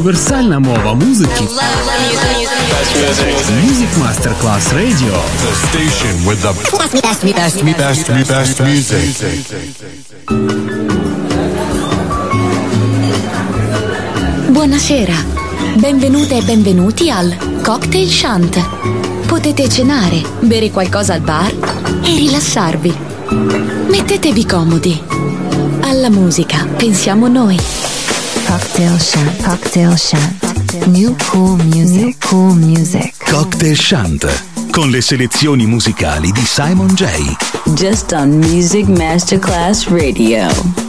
Универсальна мова музики. Music Masterclass Radio. The station with the best, best, best, best, best, best music. Buonasera, benvenute e benvenuti al Cocktail Shant. Potete cenare, bere qualcosa al bar e rilassarvi. Mettetevi comodi. Alla musica pensiamo noi. Cocktail Shant. Cocktail Shant. New cool music. New cool music. Cocktail Shant con le selezioni musicali di Simon J. Just on Music Masterclass Radio.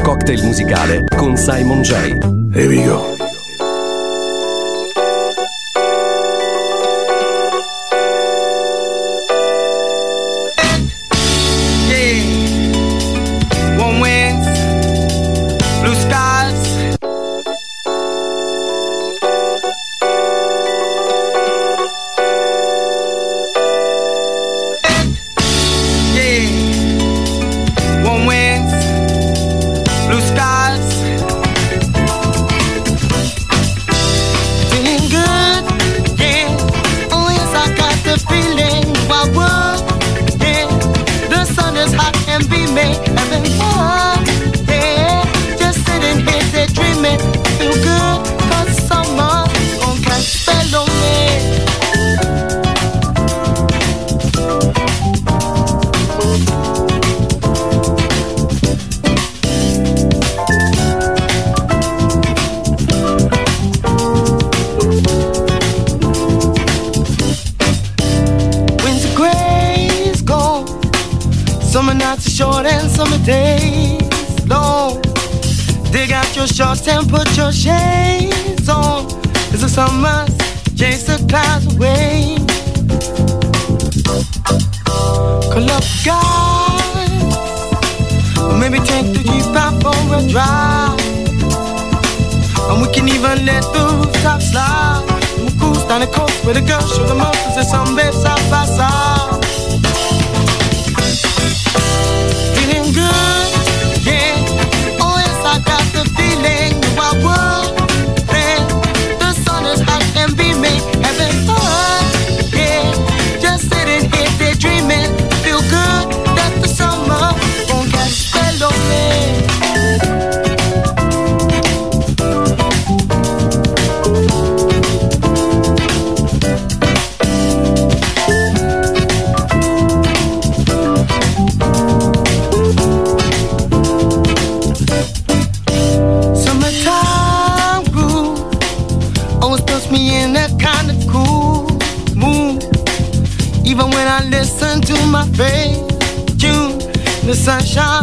Cocktail musicale con Simon J. Here we go. Revenait tout ça, we cruise down the coast with mais les gars, the suis le monstre, c'est side baisse, ça. 在下。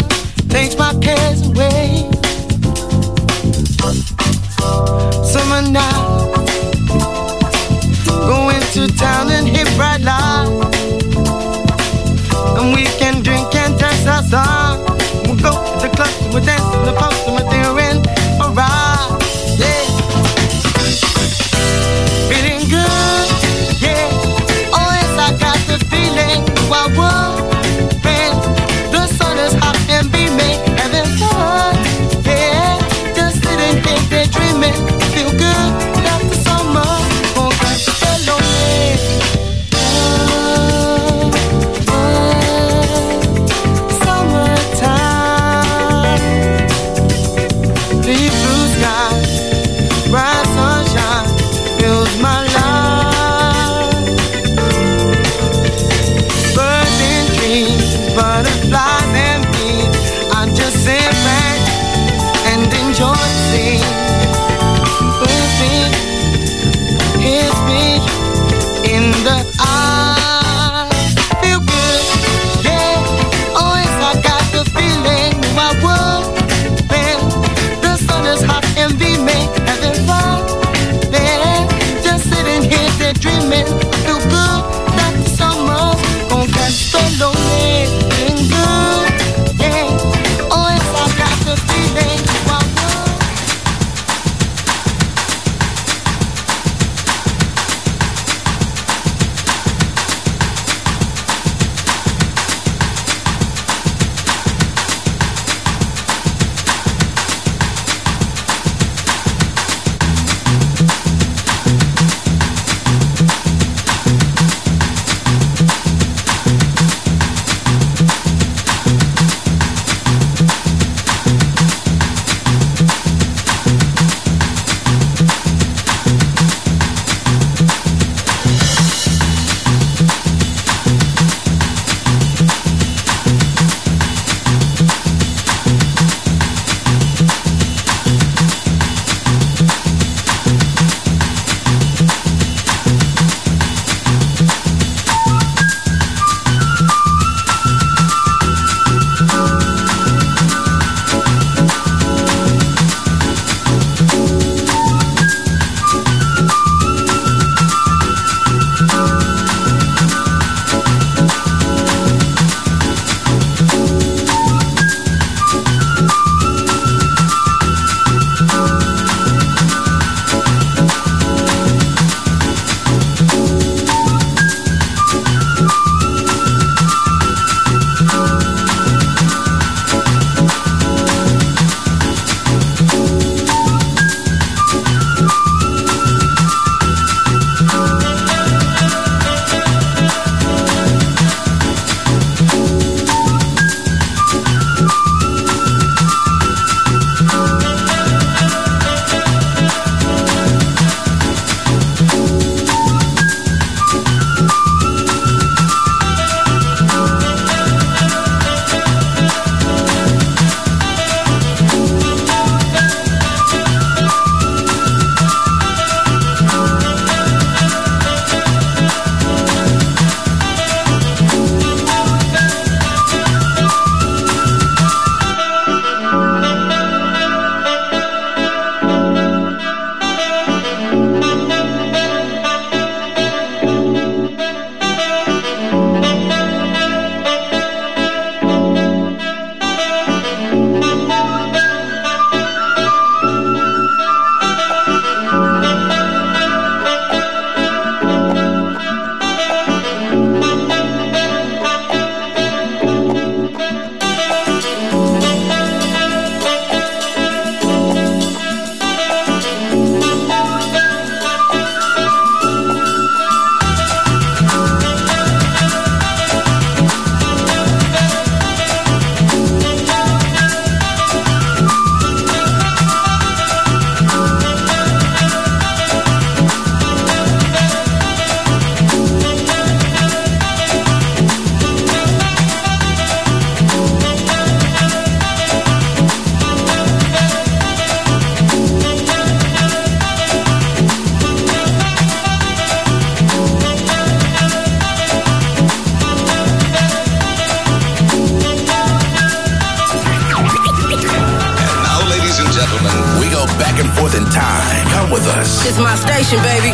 Masterclass. It's my station, baby.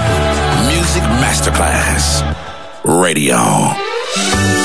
Music Masterclass. Radio.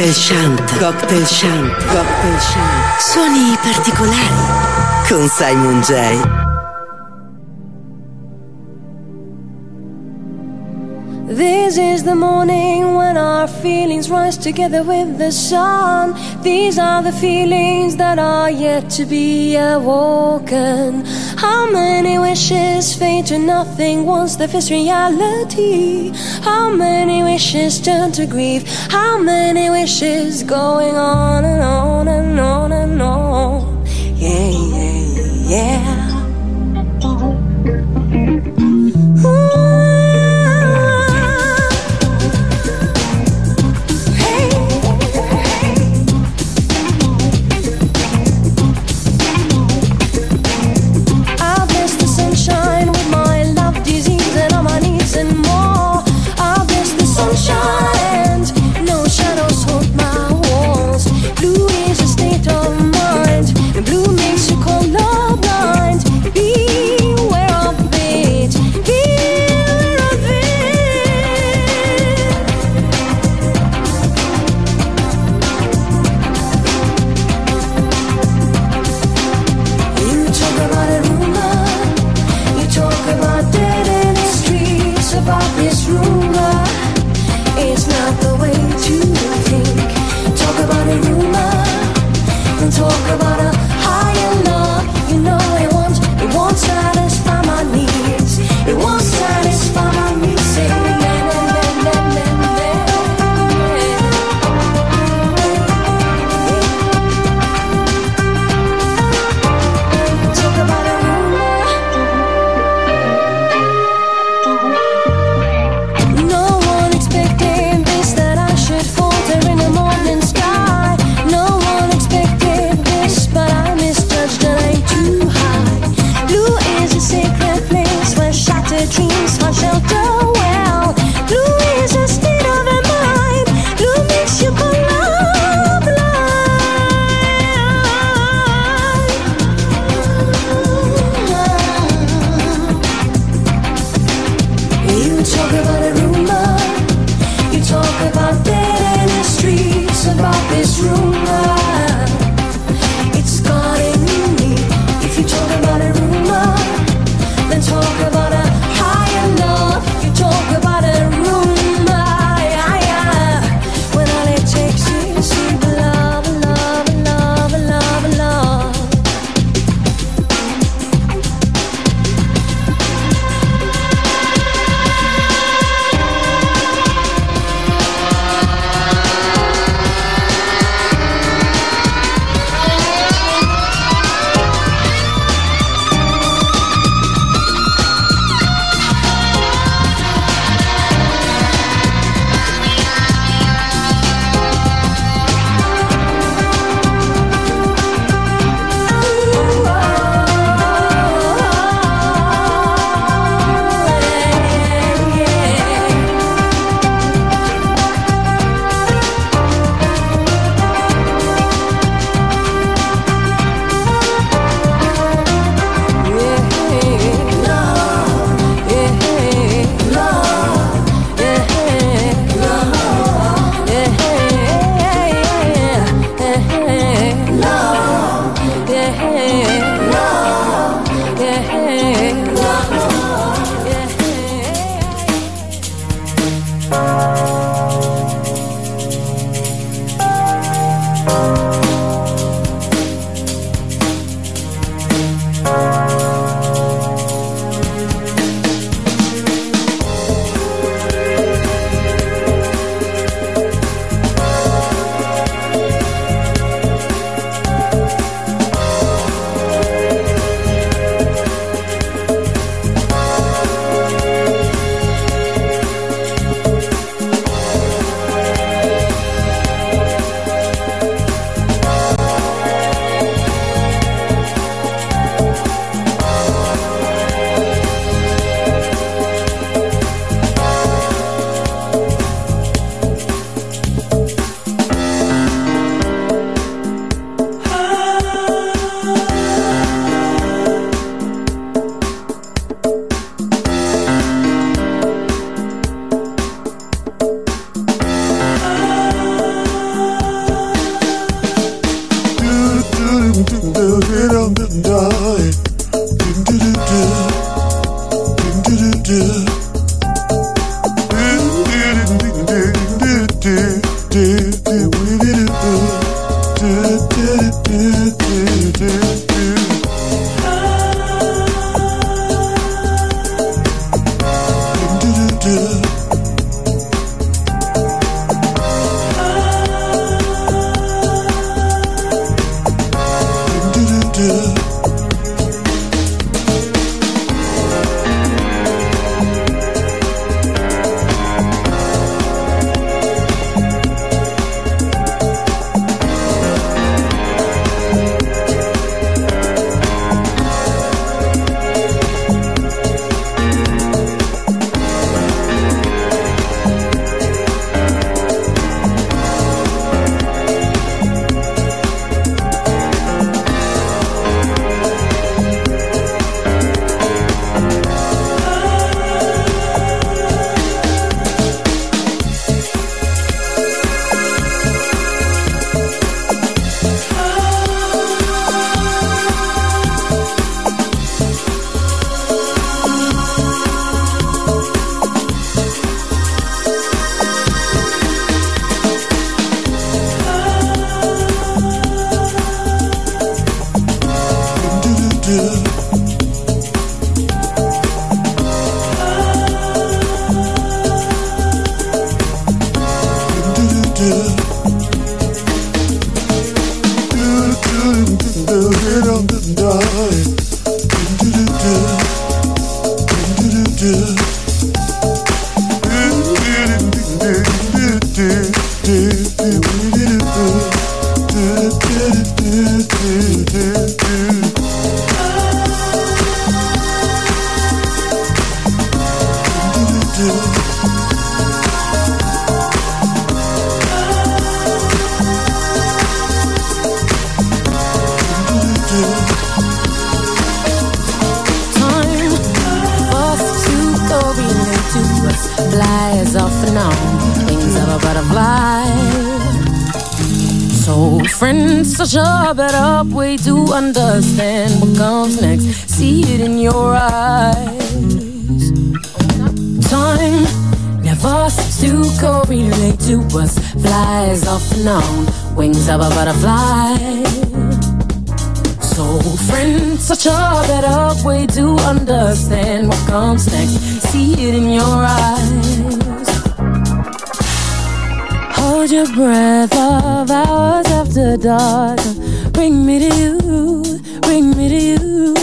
Cocktail Chant. Cocktail Chant. Cocktail Chant. Suoni particolari con Simon J. This is the morning when our feelings rise together with the sun. These are the feelings that are yet to be awoken. How many wishes fade to nothing once they face reality? How many wishes turn to grief? How many wishes going on and on and on and on? Yeah, yeah, yeah. After dark. Bring me to you, bring me to you.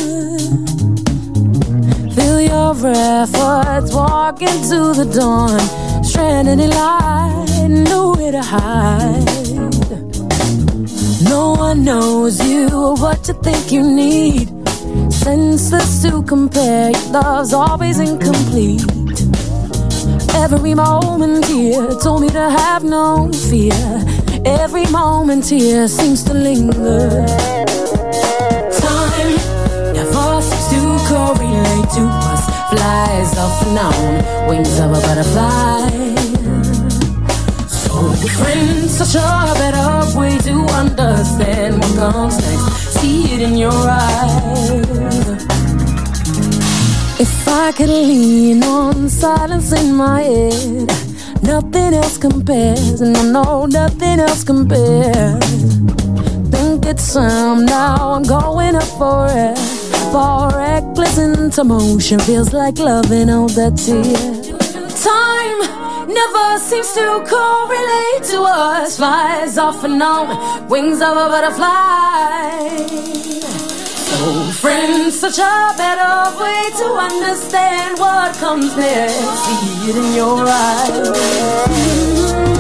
Feel your efforts walk into the dawn. Stranded in light, nowhere to hide. No one knows you or what you think you need. Senseless to compare, your love's always incomplete. Every moment here told me to have no fear. Every moment here seems to linger. Time never seems to correlate to us. Flies off and on, wings of a butterfly. So, friend, such a better way to understand what comes next. See it in your eyes. If I could lean on silence in my head, nothing else compares. and I know nothing else compares. Think it's time now, I'm going up for it. For reckless into motion feels like loving all that's here. Time never seems to correlate to us. Flies off and on, wings of a butterfly. So, friends, such a better way to understand what comes next. See it in your eyes.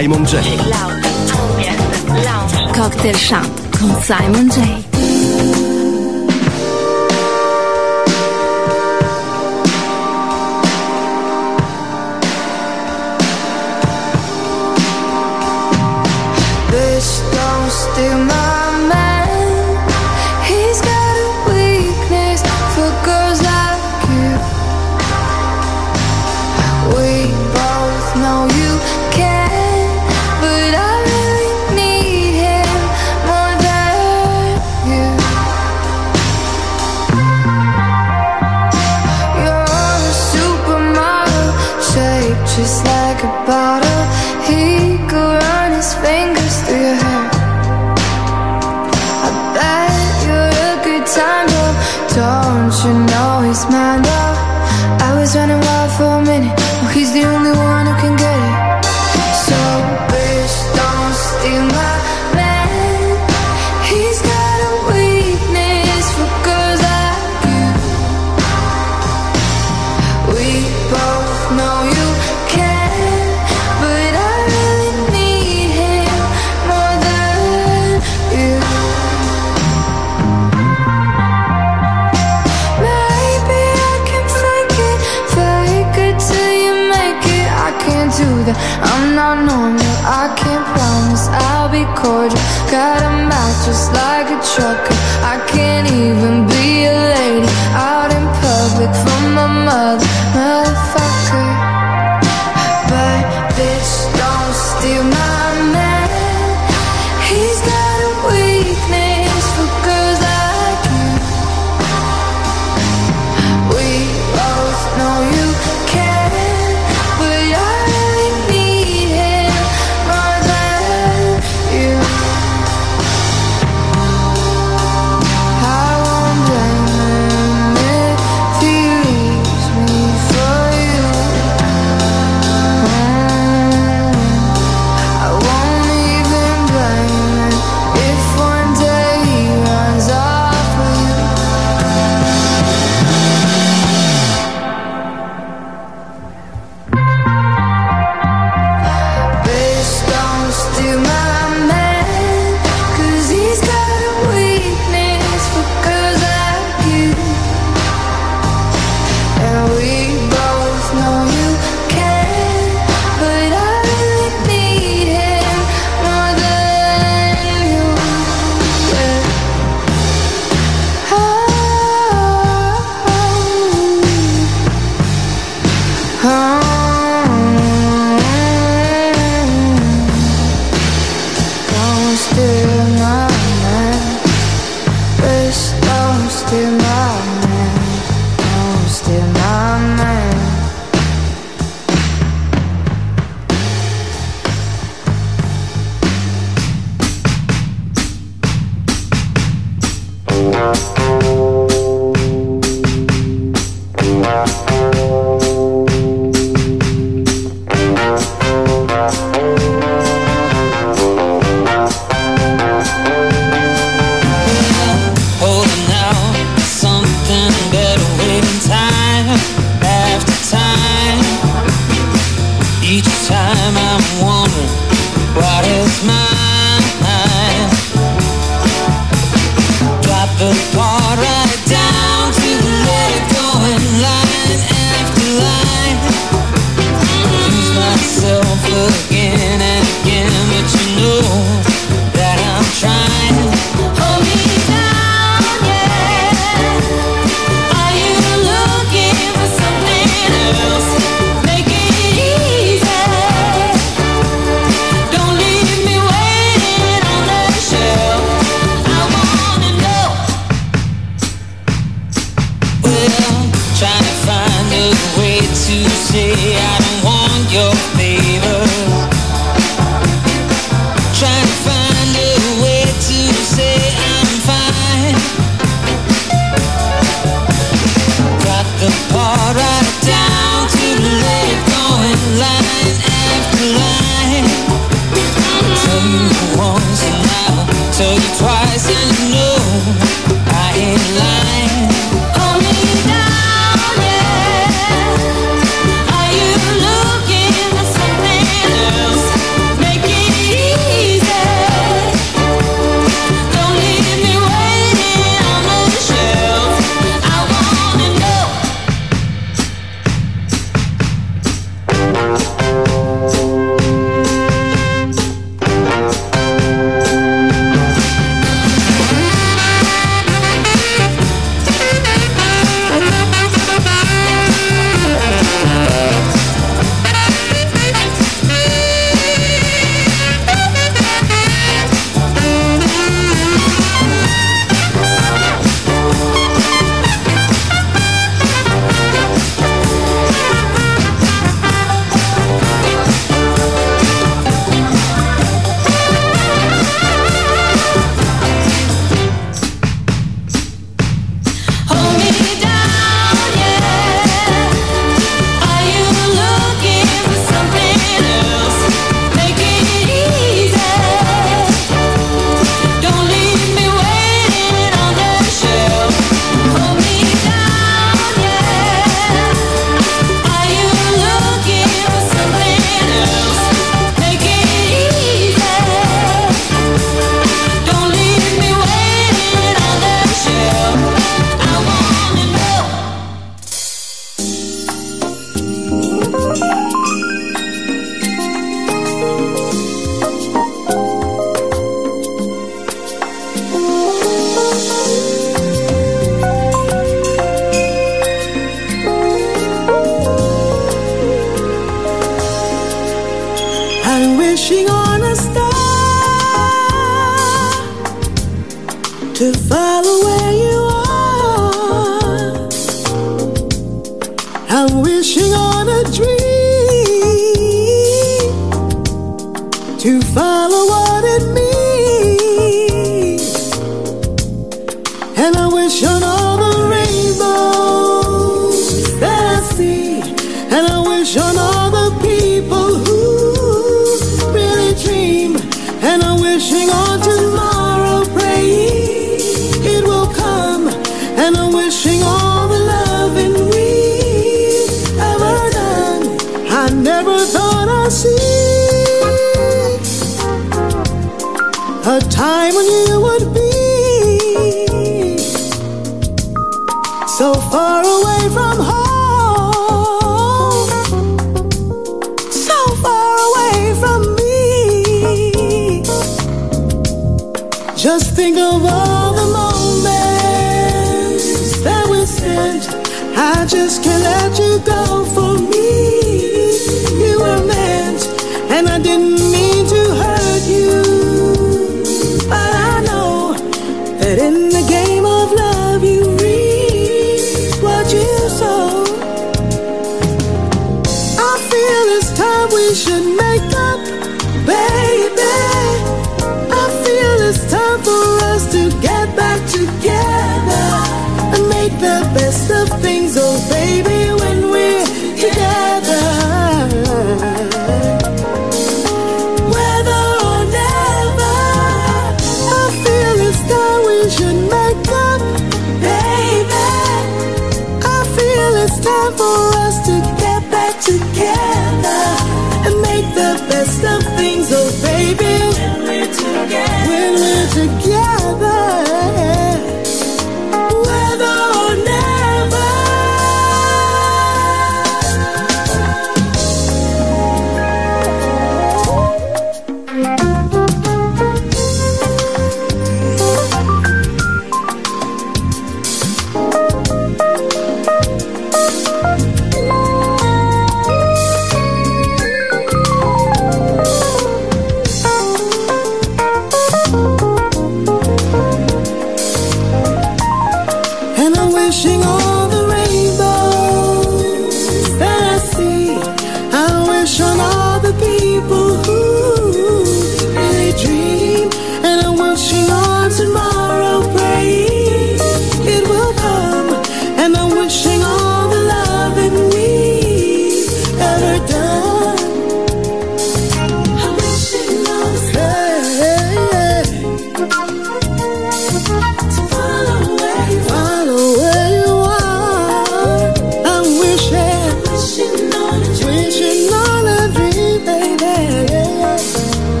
Simon J. Cocktail Shant con Simon J. down on you I can't promise I'll be cordial. Got a mouth just like a trucker. most in my mind, most in my wishing on a star. To follow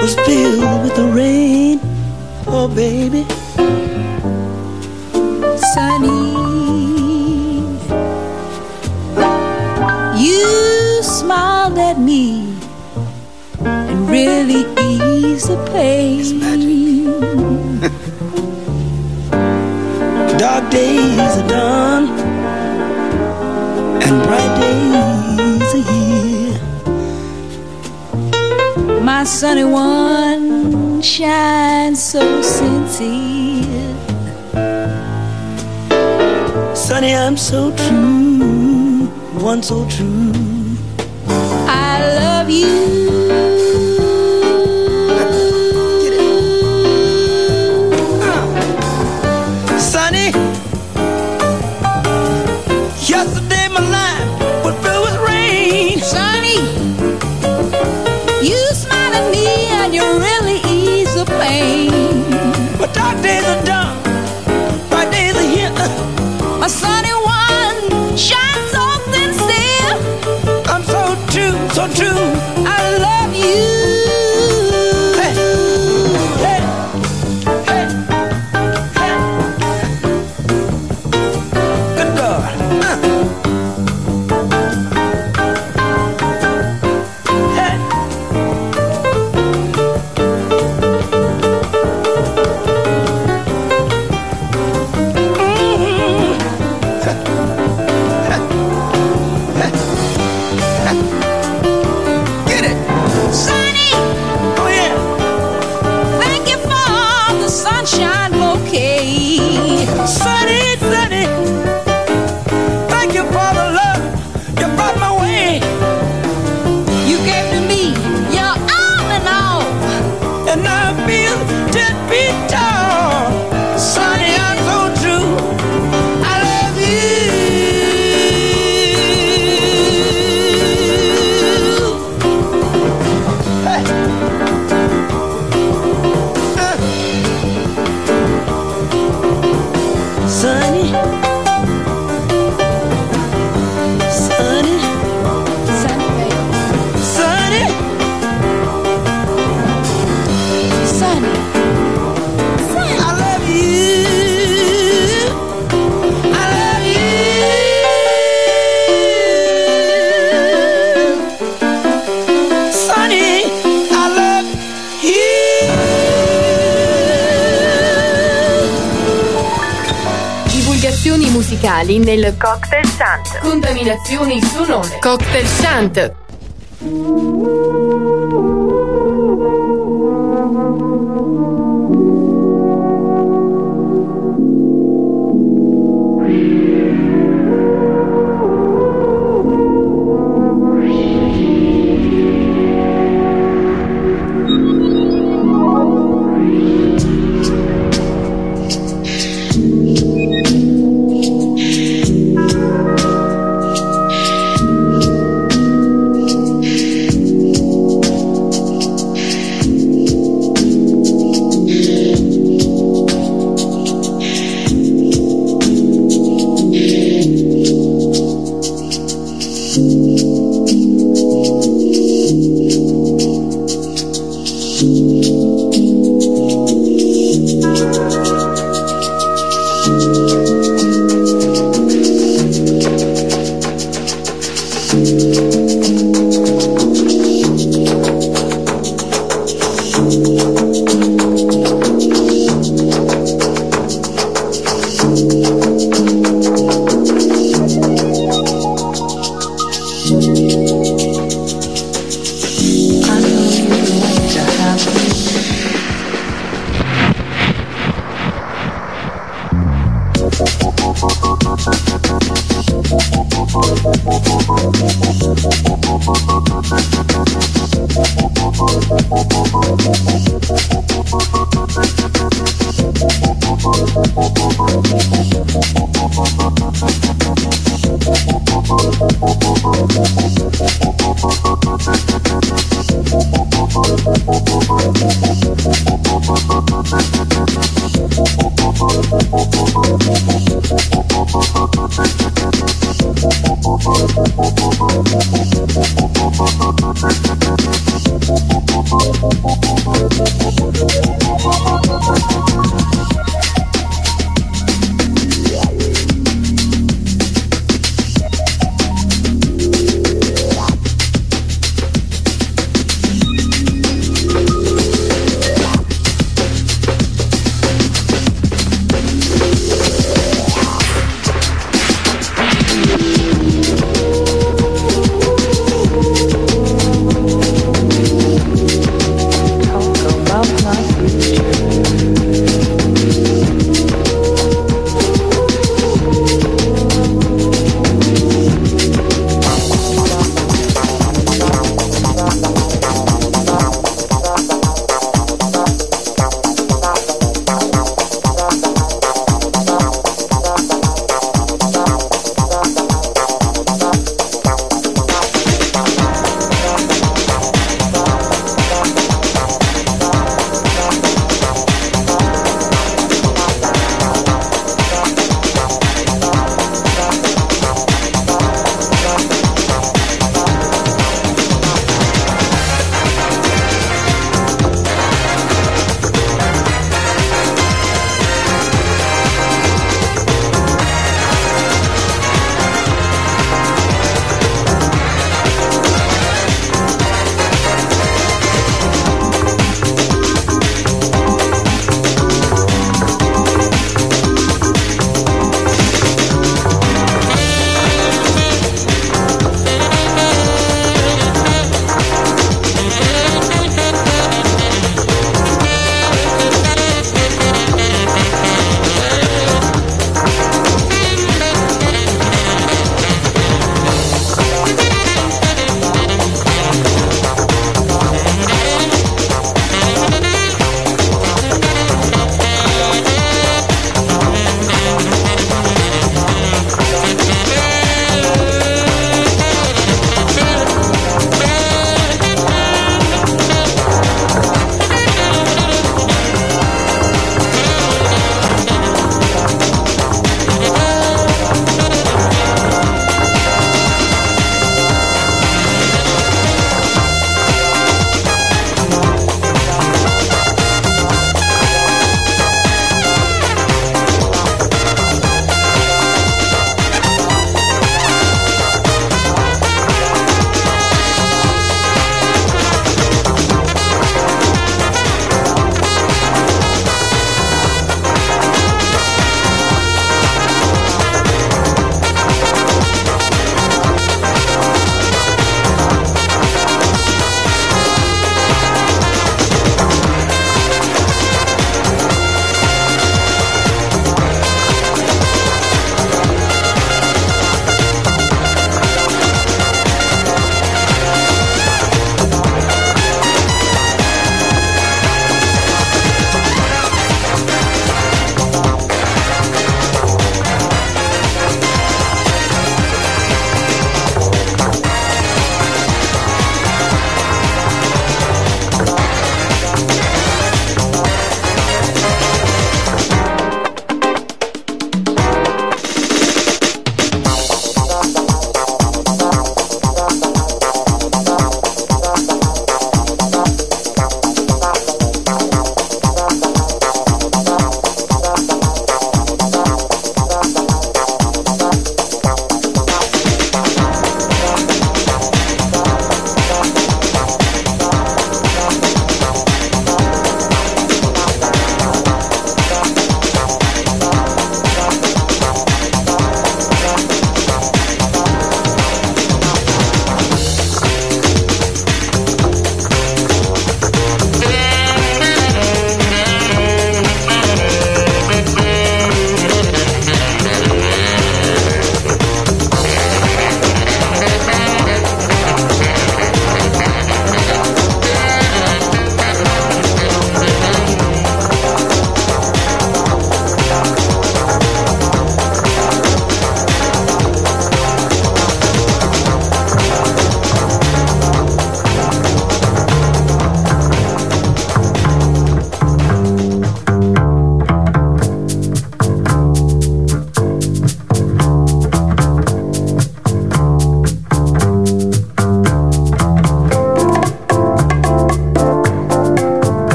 was filled with the rain. Oh, baby. sunny one shines so sincere. Sunny, I'm so true, one so true. I love you. So true. I love you. combinazioni sonore. Cocktail Shant. Thank you.